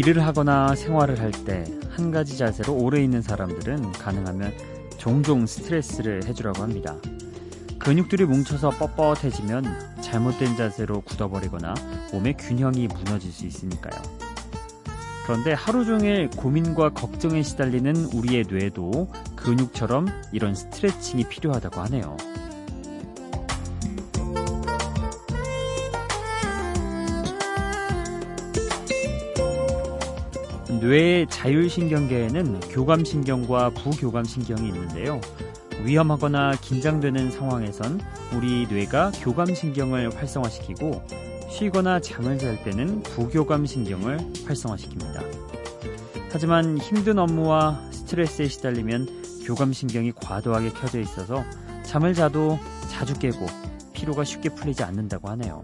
일을 하거나 생활을 할 때 한 가지 자세로 오래 있는 사람들은 가능하면 종종 스트레스를 해주라고 합니다. 근육들이 뭉쳐서 뻣뻣해지면 잘못된 자세로 굳어버리거나 몸의 균형이 무너질 수 있으니까요. 그런데 하루 종일 고민과 걱정에 시달리는 우리의 뇌도 근육처럼 이런 스트레칭이 필요하다고 하네요. 뇌의 자율신경계에는 교감신경과 부교감신경이 있는데요. 위험하거나 긴장되는 상황에선 우리 뇌가 교감신경을 활성화시키고 쉬거나 잠을 잘 때는 부교감신경을 활성화시킵니다. 하지만 힘든 업무와 스트레스에 시달리면 교감신경이 과도하게 켜져 있어서 잠을 자도 자주 깨고 피로가 쉽게 풀리지 않는다고 하네요.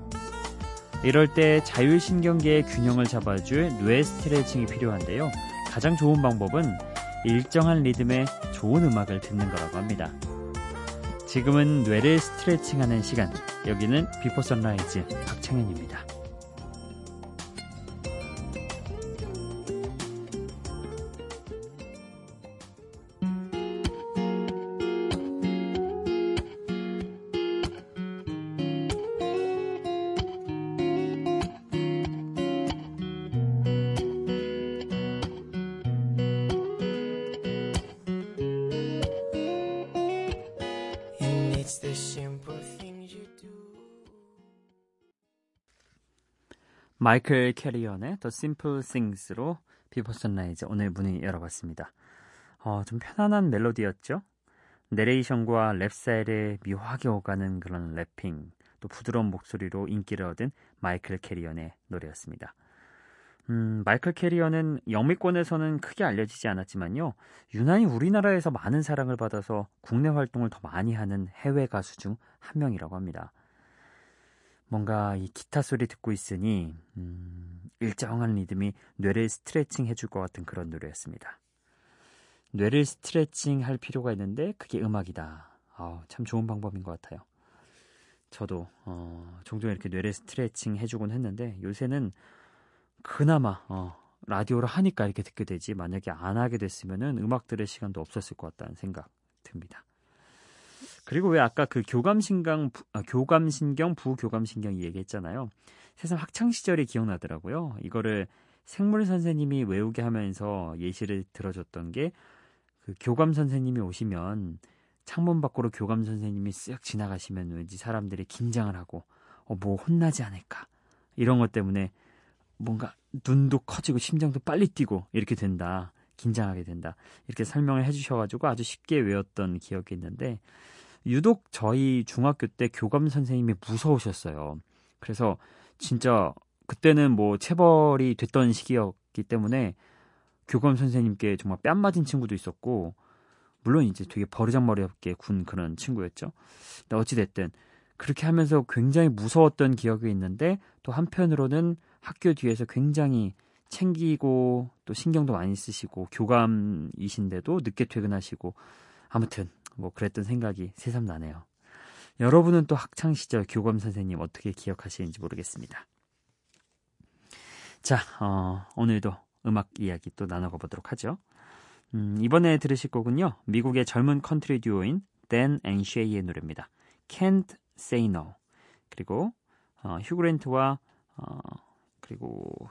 이럴 때 자율신경계의 균형을 잡아줄 뇌 스트레칭이 필요한데요. 가장 좋은 방법은 일정한 리듬의 좋은 음악을 듣는 거라고 합니다. 지금은 뇌를 스트레칭하는 시간. 여기는 Before Sunrise 박창현입니다. 마이클 캐리언의 The Simple Things로 Before Sunrise 오늘 문을 열어봤습니다. 어, 좀 편안한 멜로디였죠? 내레이션과 랩 스타일을 묘하게 오가는 그런 rapping, 또 부드러운 목소리로 인기를 얻은 마이클 캐리언의 노래였습니다. 음, 마이클 캐리언은 영미권에서는 크게 알려지지 않았지만요. 유난히 우리나라에서 많은 사랑을 받아서 국내 활동을 더 많이 하는 해외 가수 중 한 명이라고 합니다. 뭔가 이 기타 소리 듣고 있으니 음, 일정한 리듬이 뇌를 스트레칭 해줄 것 같은 그런 노래였습니다. 뇌를 스트레칭 할 필요가 있는데 그게 음악이다. 아, 참 좋은 방법인 것 같아요. 저도 어, 종종 이렇게 뇌를 스트레칭 해주곤 했는데 요새는 그나마 어, 라디오를 하니까 이렇게 듣게 되지 만약에 안 하게 됐으면은 음악 들을 시간도 없었을 것 같다는 생각 듭니다. 그리고 왜 아까 그 교감신경, 아, 교감신경, 부교감신경 얘기했잖아요. 세상 학창 시절이 기억나더라고요. 이거를 생물 선생님이 외우게 하면서 예시를 들어줬던 게 그 교감 선생님이 오시면 창문 밖으로 교감 선생님이 쓱 지나가시면 왠지 사람들이 긴장을 하고 어, 뭐 혼나지 않을까 이런 것 때문에 뭔가 눈도 커지고 심장도 빨리 뛰고 이렇게 된다. 긴장하게 된다. 이렇게 설명을 해주셔가지고 아주 쉽게 외웠던 기억이 있는데 유독 저희 중학교 때 교감 선생님이 무서우셨어요. 그래서 진짜 그때는 뭐 체벌이 됐던 시기였기 때문에 교감 선생님께 정말 뺨 맞은 친구도 있었고 물론 이제 되게 버르장머리 없게 군 그런 친구였죠. 근데 어찌됐든 그렇게 하면서 굉장히 무서웠던 기억이 있는데 또 한편으로는 학교 뒤에서 굉장히 챙기고 또 신경도 많이 쓰시고 교감이신데도 늦게 퇴근하시고 아무튼 뭐 그랬던 생각이 새삼 나네요. 여러분은 또 학창 시절 교감 선생님 어떻게 기억하시는지 모르겠습니다. 자, 어, 오늘도 음악 이야기 또 나눠가 보도록 하죠. 음, 이번에 들으실 곡은요. 미국의 젊은 컨트리 듀오인 Dan and Shay의 노래입니다. Can't Say No. 그리고 어, 휴그랜트와 어, 그리고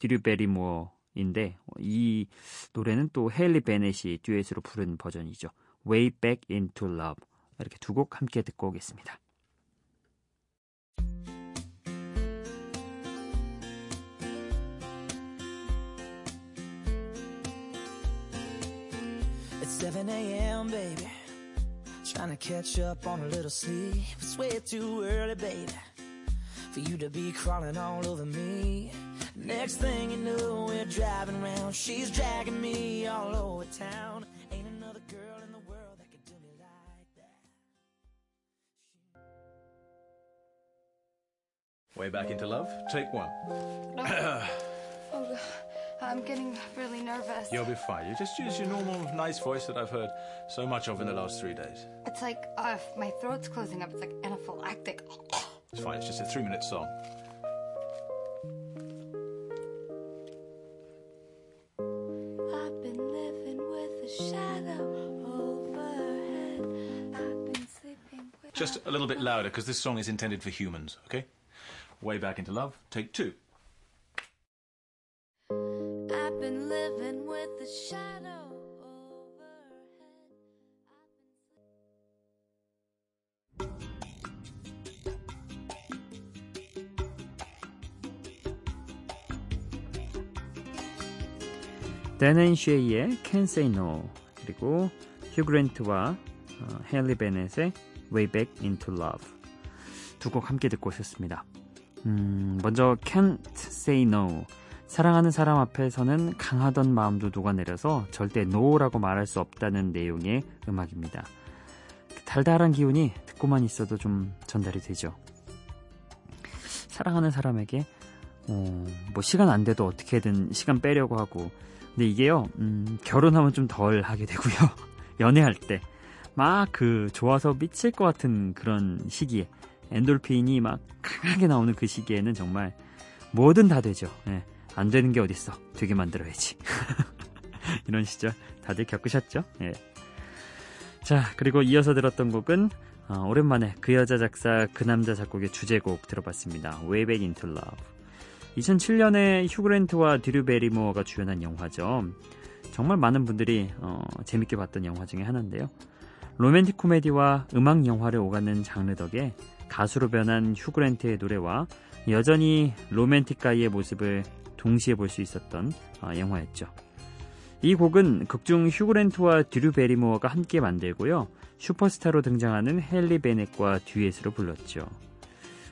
디류 베리모어인데 이 노래는 또 헤일리 베넷이 듀엣으로 부른 버전이죠. Way Back Into Love 이렇게 두 곡 함께 듣고 오겠습니다. It's 7 a.m. baby Trying to catch up on a little sleep It's way too early baby For you to be crawling all over me Next thing you know we're driving around She's dragging me all over town Ain't another girl in the world that could do me like that. Way back into love. Take one. oh, I'm getting really nervous. You'll be fine. You just use your normal, nice voice that I've heard so much of in the last three days. It's like uh, my throat's closing up. It's like anaphylactic. It's fine. It's just a three-minute song. just a little bit louder because this song is intended for humans, okay? Way back into love, take two. I've been living with the shadow overhead. 데넨 쉐이의 Can't Say No 그리고 휴 그랜트와 어, 헨리 베넷의 Way Back Into Love 두 곡 함께 듣고 오셨습니다. 음, 먼저 Can't Say No 사랑하는 사람 앞에서는 강하던 마음도 녹아내려서 절대 no라고 말할 수 없다는 내용의 음악입니다. 달달한 기운이 듣고만 있어도 좀 전달이 되죠. 사랑하는 사람에게 어, 뭐 시간 안 돼도 어떻게든 시간 빼려고 하고 근데 이게요 음, 결혼하면 좀 덜 하게 되고요 연애할 때 막 그 좋아서 미칠 것 같은 그런 시기에 엔돌핀이 막 강하게 나오는 그 시기에는 정말 뭐든 다 되죠 예, 안 되는 게 어딨어 되게 만들어야지 이런 시절 다들 겪으셨죠 예. 자 그리고 이어서 들었던 곡은 어, 오랜만에 그 여자 작사 그 남자 작곡의 주제곡 들어봤습니다 Way Back Into Love 2007년에 휴그랜트와 드류 베리모어가 주연한 영화죠. 정말 많은 분들이 어, 재밌게 봤던 영화 중에 하나인데요. 로맨틱 코미디와 음악 영화를 오가는 장르 덕에 가수로 변한 휴그랜트의 노래와 여전히 romantic guy의 모습을 동시에 볼 수 있었던 어, 영화였죠. 이 곡은 극중 휴그랜트와 드류 베리모어가 함께 만들고요. 슈퍼스타로 등장하는 헤일리 베넷과 듀엣으로 불렀죠.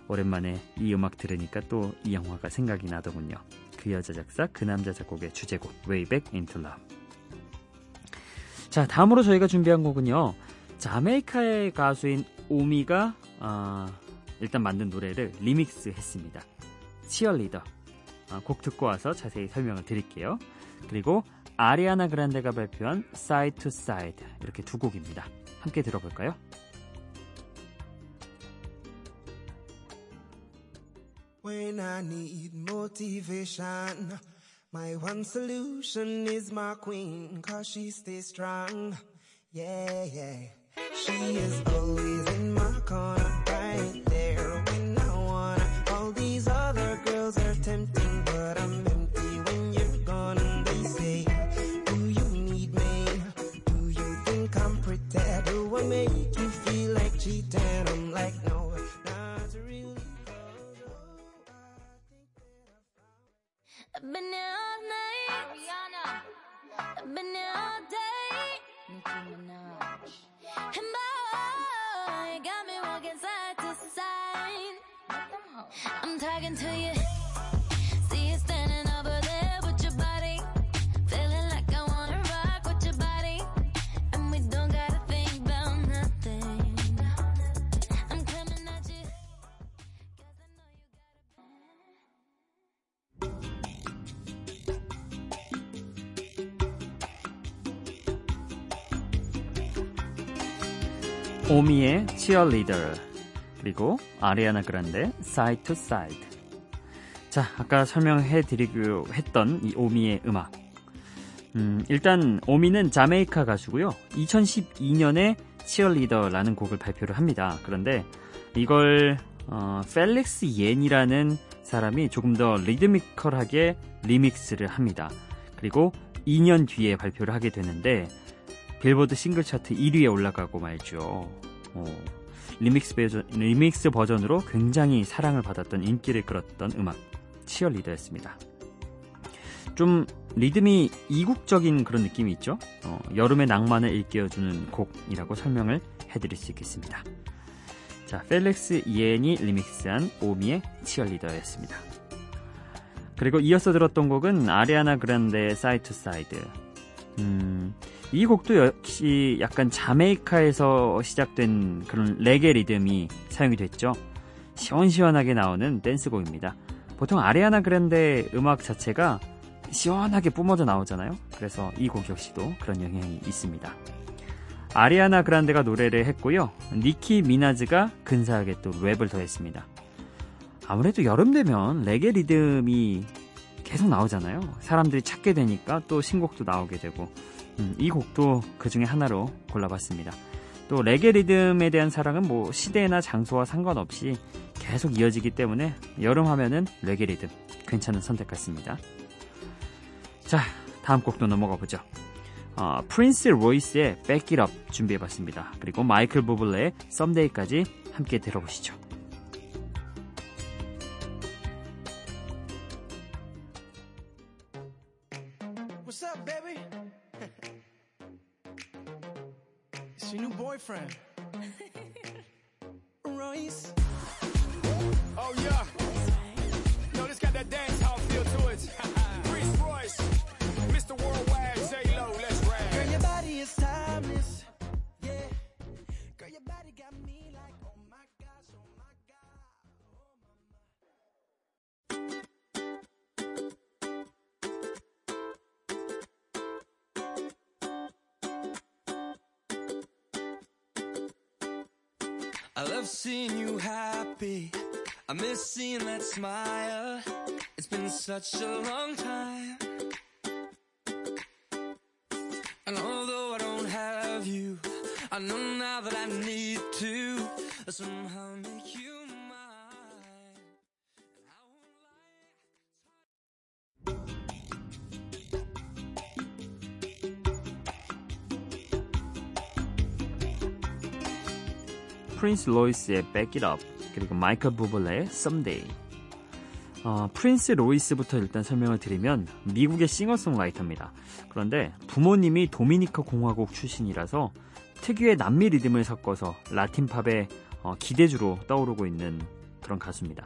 오랜만에 이 음악 들으니까 또 이 영화가 생각이 나더군요. 그 여자 작사, 그 남자 작곡의 주제곡 Way Back Into Love. 자, 다음으로 저희가 준비한 곡은요. 자메이카의 가수인 오미가 어, 일단 만든 노래를 리믹스 했습니다. 치얼리더. 어, 곡 듣고 와서 자세히 설명을 드릴게요. 그리고 아리아나 그란데가 발표한 Side to Side 이렇게 두 곡입니다. 함께 들어볼까요? She is always 오미의 치어리더 그리고 아리아나 그란데 Side to Side. 자 아까 설명해 드리기로 했던 이 오미의 음악. 음, 일단 오미는 자메이카 가수고요. 2012년에 치어리더라는 곡을 발표를 합니다. 그런데 이걸 어, 펠릭스 옌이라는 사람이 조금 더 리드미컬하게 리믹스를 합니다. 그리고 2년 뒤에 발표를 하게 되는데 빌보드 싱글 차트 1위에 올라가고 말죠. 어, 리믹스, 버전, 리믹스 버전으로 굉장히 사랑을 받았던 인기를 끌었던 음악 치어리더였습니다. 좀 리듬이 이국적인 그런 느낌이 있죠. 어, 여름의 낭만을 일깨워주는 곡이라고 설명을 해드릴 수 있겠습니다. 자, 펠릭스 얀이 리믹스한 오미의 치어리더였습니다. 그리고 이어서 들었던 곡은 아리아나 그란데의 Side to Side. 음, 이 곡도 역시 약간 자메이카에서 시작된 그런 레게 리듬이 사용이 됐죠. 시원시원하게 나오는 댄스곡입니다. 보통 아리아나 그란데 음악 자체가 시원하게 뿜어져 나오잖아요. 그래서 이 곡 역시도 그런 영향이 있습니다. 아리아나 그란데가 노래를 했고요. 니키 미나즈가 근사하게 또 랩을 더했습니다. 아무래도 여름 되면 레게 리듬이 계속 나오잖아요. 사람들이 찾게 되니까 또 신곡도 나오게 되고 음, 이 곡도 그 중에 하나로 골라봤습니다. 또 레게 리듬에 대한 사랑은 뭐 시대나 장소와 상관없이 계속 이어지기 때문에 여름 하면은 레게 리듬 괜찮은 선택 같습니다. 자, 다음 곡도 넘어가 보죠. 어, 프린스 로이스의 Back It Up 준비해봤습니다. 그리고 마이클 부블레의 Someday까지 함께 들어보시죠. I love seeing you happy. I miss seeing that smile. It's been such a long time. And although I don't have you, I know now that I need to somehow 프린스 로이스의 Back It Up 그리고 마이클 부블레의 Someday 어, 프린스 로이스부터 일단 설명을 드리면 미국의 싱어송라이터입니다. 그런데 부모님이 도미니카 공화국 출신이라서 특유의 남미 리듬을 섞어서 라틴 팝의 어, 기대주로 떠오르고 있는 그런 가수입니다.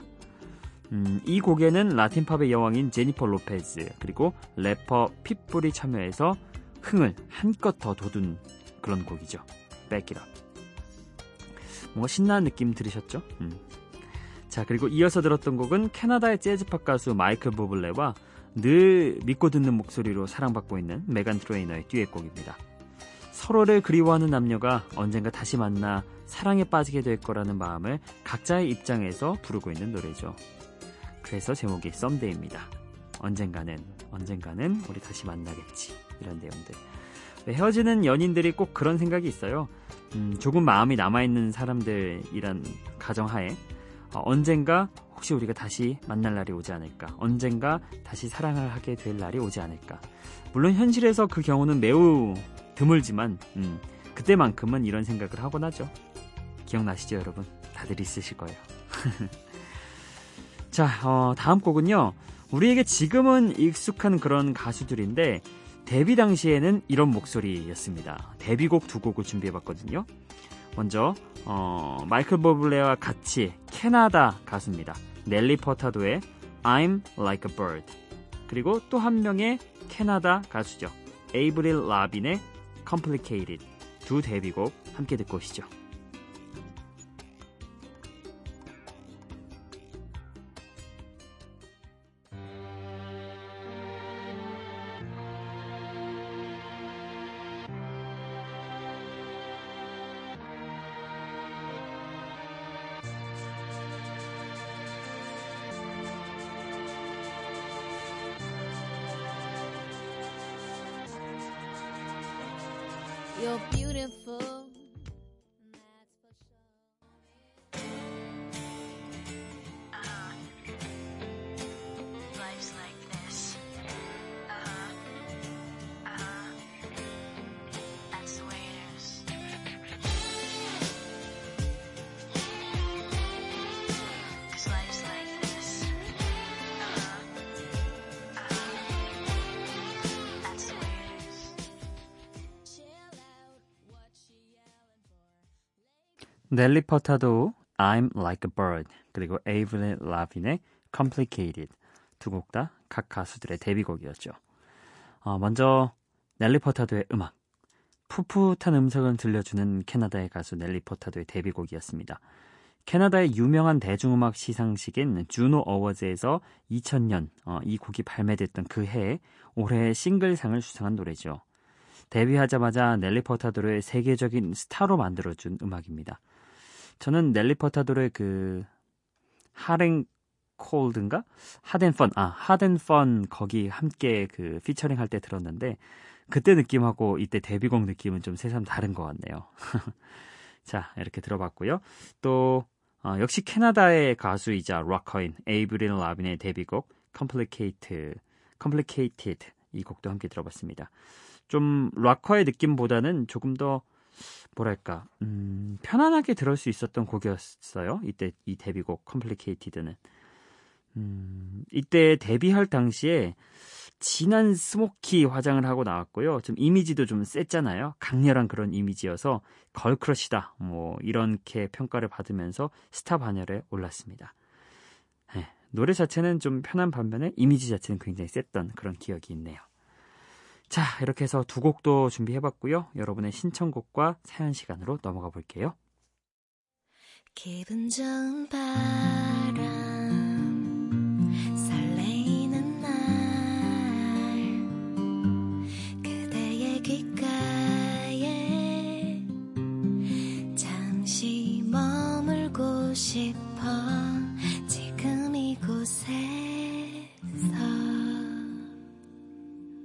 음, 이 곡에는 라틴 팝의 여왕인 제니퍼 로페즈 그리고 래퍼 핏불이 참여해서 흥을 한껏 더 돋운 그런 곡이죠. Back It Up. 뭔가 신나는 느낌 들으셨죠? 음. 자, 그리고 이어서 들었던 곡은 캐나다의 재즈팝 가수 마이클 부블레와 늘 믿고 듣는 목소리로 사랑받고 있는 메간 트레이너의 듀엣곡입니다. 서로를 그리워하는 남녀가 언젠가 다시 만나 사랑에 빠지게 될 거라는 마음을 각자의 입장에서 부르고 있는 노래죠. 그래서 제목이 썸데이입니다. 언젠가는, 언젠가는 우리 다시 만나겠지. 이런 내용들. 왜 헤어지는 연인들이 꼭 그런 생각이 있어요. 음, 조금 마음이 남아있는 사람들이란 가정하에 어, 언젠가 혹시 우리가 다시 만날 날이 오지 않을까 언젠가 다시 사랑을 하게 될 날이 오지 않을까. 물론 현실에서 그 경우는 매우 드물지만 음, 그때만큼은 이런 생각을 하곤 하죠. 기억나시죠 여러분? 다들 있으실 거예요. 자 어, 다음 곡은요. 우리에게 지금은 익숙한 그런 가수들인데 데뷔 당시에는 이런 목소리였습니다. 데뷔곡 두 곡을 준비해봤거든요. 먼저 어, 마이클 버블레와 같이 캐나다 가수입니다. 넬리 퍼타도의 I'm Like a Bird 그리고 또 한 명의 캐나다 가수죠. 에이브릴 라빈의 Complicated 두 데뷔곡 함께 듣고 오시죠. You're beautiful. 넬리 퍼타도 I'm Like a Bird 그리고 에이브릴 라빈의 Complicated 두 곡 다 각 가수들의 데뷔곡이었죠. 어, 먼저 넬리 퍼타도의 음악 풋풋한 음성을 들려주는 캐나다의 가수 넬리 퍼타도의 데뷔곡이었습니다. 캐나다의 유명한 대중음악 시상식인 주노 어워즈에서 2000년 어, 이 곡이 발매됐던 그 해에 올해의 싱글상을 수상한 노래죠. 데뷔하자마자 넬리 퍼타도를 세계적인 스타로 만들어준 음악입니다. 저는 넬리 퍼타도를 그 하랭 콜드인가 하덴 펀 아 하덴 펀 거기 함께 그 피처링 할 때 들었는데 그때 느낌하고 이때 데뷔곡 느낌은 좀 새삼 다른 것 같네요. 자, 이렇게 들어봤고요. 또 어, 역시 캐나다의 가수이자 락커인 에이브릴 라빈의 데뷔곡 Complicate, Complicated 이 곡도 함께 들어봤습니다. 좀 락커의 느낌보다는 조금 더 뭐랄까 음, 편안하게 들을 수 있었던 곡이었어요. 이때 이 데뷔곡 Complicated는 음, 이때 데뷔할 당시에 진한 스모키 화장을 하고 나왔고요. 좀 이미지도 좀 셌잖아요. 강렬한 그런 이미지여서 걸크러시다. 뭐 이렇게 평가를 받으면서 스타 반열에 올랐습니다. 네, 노래 자체는 좀 편한 반면에 이미지 자체는 굉장히 셌던 그런 기억이 있네요. 자, 이렇게 해서 두 곡도 준비해봤고요. 여러분의 신청곡과 사연 시간으로 넘어가 볼게요. 기분 좋은 바람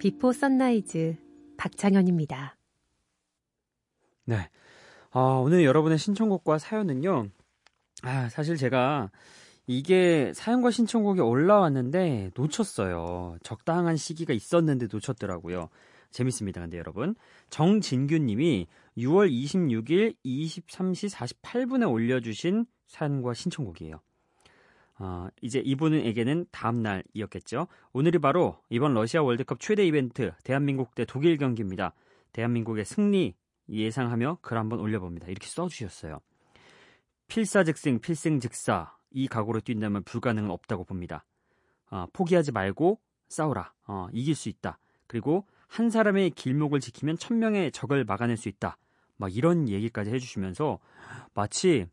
비포 선라이즈 박창현입니다. 네. 아, 오늘 여러분의 신청곡과 사연은요. 아, 사실 제가 이게 사연과 신청곡이 올라왔는데 놓쳤어요. 적당한 시기가 있었는데 놓쳤더라고요. 재밌습니다. 근데 여러분. 정진규 님이 6월 26일 23시 48분에 올려주신 사연과 신청곡이에요. 아, 이제 이분에게는 다음 날이었겠죠. 오늘이 바로 이번 러시아 월드컵 최대 이벤트 대한민국 대 독일 경기입니다. 대한민국의 승리 예상하며 글 한번 올려봅니다. 이렇게 써주셨어요. 필사즉승, 필승즉사 이 각오로 뛴다면 불가능은 없다고 봅니다. 어, 포기하지 말고 싸우라. 어, 이길 수 있다. 그리고 한 사람의 길목을 지키면 천 명의 적을 막아낼 수 있다. 막 이런 얘기까지 해주시면서 마치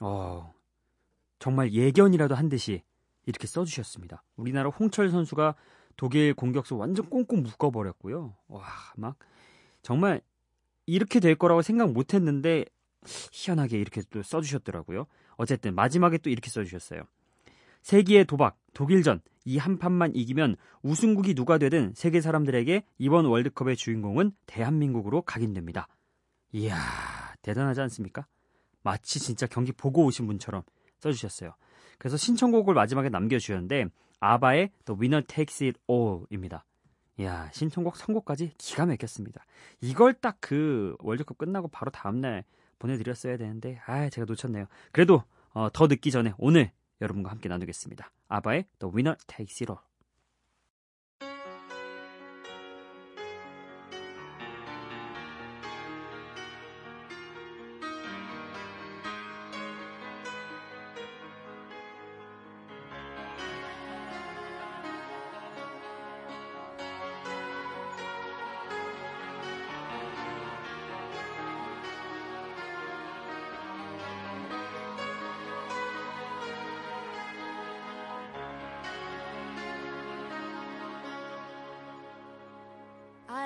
어, 정말 예견이라도 한 듯이 이렇게 써주셨습니다. 우리나라 홍철 선수가 독일 공격수 완전 꽁꽁 묶어버렸고요. 와, 막 정말 이렇게 될 거라고 생각 못 했는데 희한하게 이렇게 또 써주셨더라고요. 어쨌든 마지막에 또 이렇게 써주셨어요. 세기의 도박, 독일전 이 한 판만 이기면 우승국이 누가 되든 세계 사람들에게 이번 월드컵의 주인공은 대한민국으로 각인됩니다. 이야 대단하지 않습니까? 마치 진짜 경기 보고 오신 분처럼 써주셨어요. 그래서 신청곡을 마지막에 남겨주셨는데 아바의 The Winner Takes It All입니다. 이야 신청곡 선곡까지 기가 막혔습니다. 이걸 딱 그 월드컵 끝나고 바로 다음날 보내드렸어야 되는데 아 제가 놓쳤네요. 그래도 어, 더 늦기 전에 오늘 여러분과 함께 나누겠습니다. 아바의 The Winner Takes It All.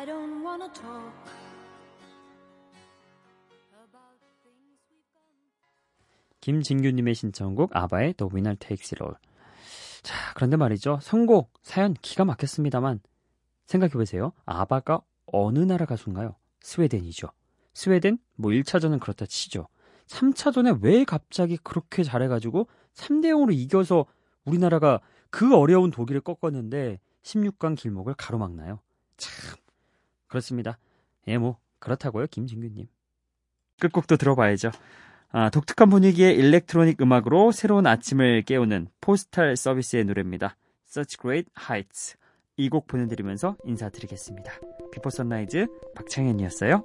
I don't wanna talk 김진규님의 신청곡 아바의 The Winner Takes It All. 자, 그런데 말이죠. 선곡, 사연 기가 막혔습니다만 생각해보세요. 아바가 어느 나라 가수인가요? 스웨덴이죠. 스웨덴? 뭐 1차전은 그렇다 치죠. 3차전에 왜 갑자기 그렇게 잘해가지고 3대 0으로 이겨서 우리나라가 그 어려운 독일을 꺾었는데 16강 길목을 가로막나요? 참 그렇습니다. 예, 뭐 그렇다고요, 김진규님. 끝곡도 들어봐야죠. 아, 독특한 분위기의 일렉트로닉 음악으로 새로운 아침을 깨우는 포스탈 서비스의 노래입니다. Such Great Heights. 이 곡 보내드리면서 인사드리겠습니다. 비포 선라이즈 박창현이었어요.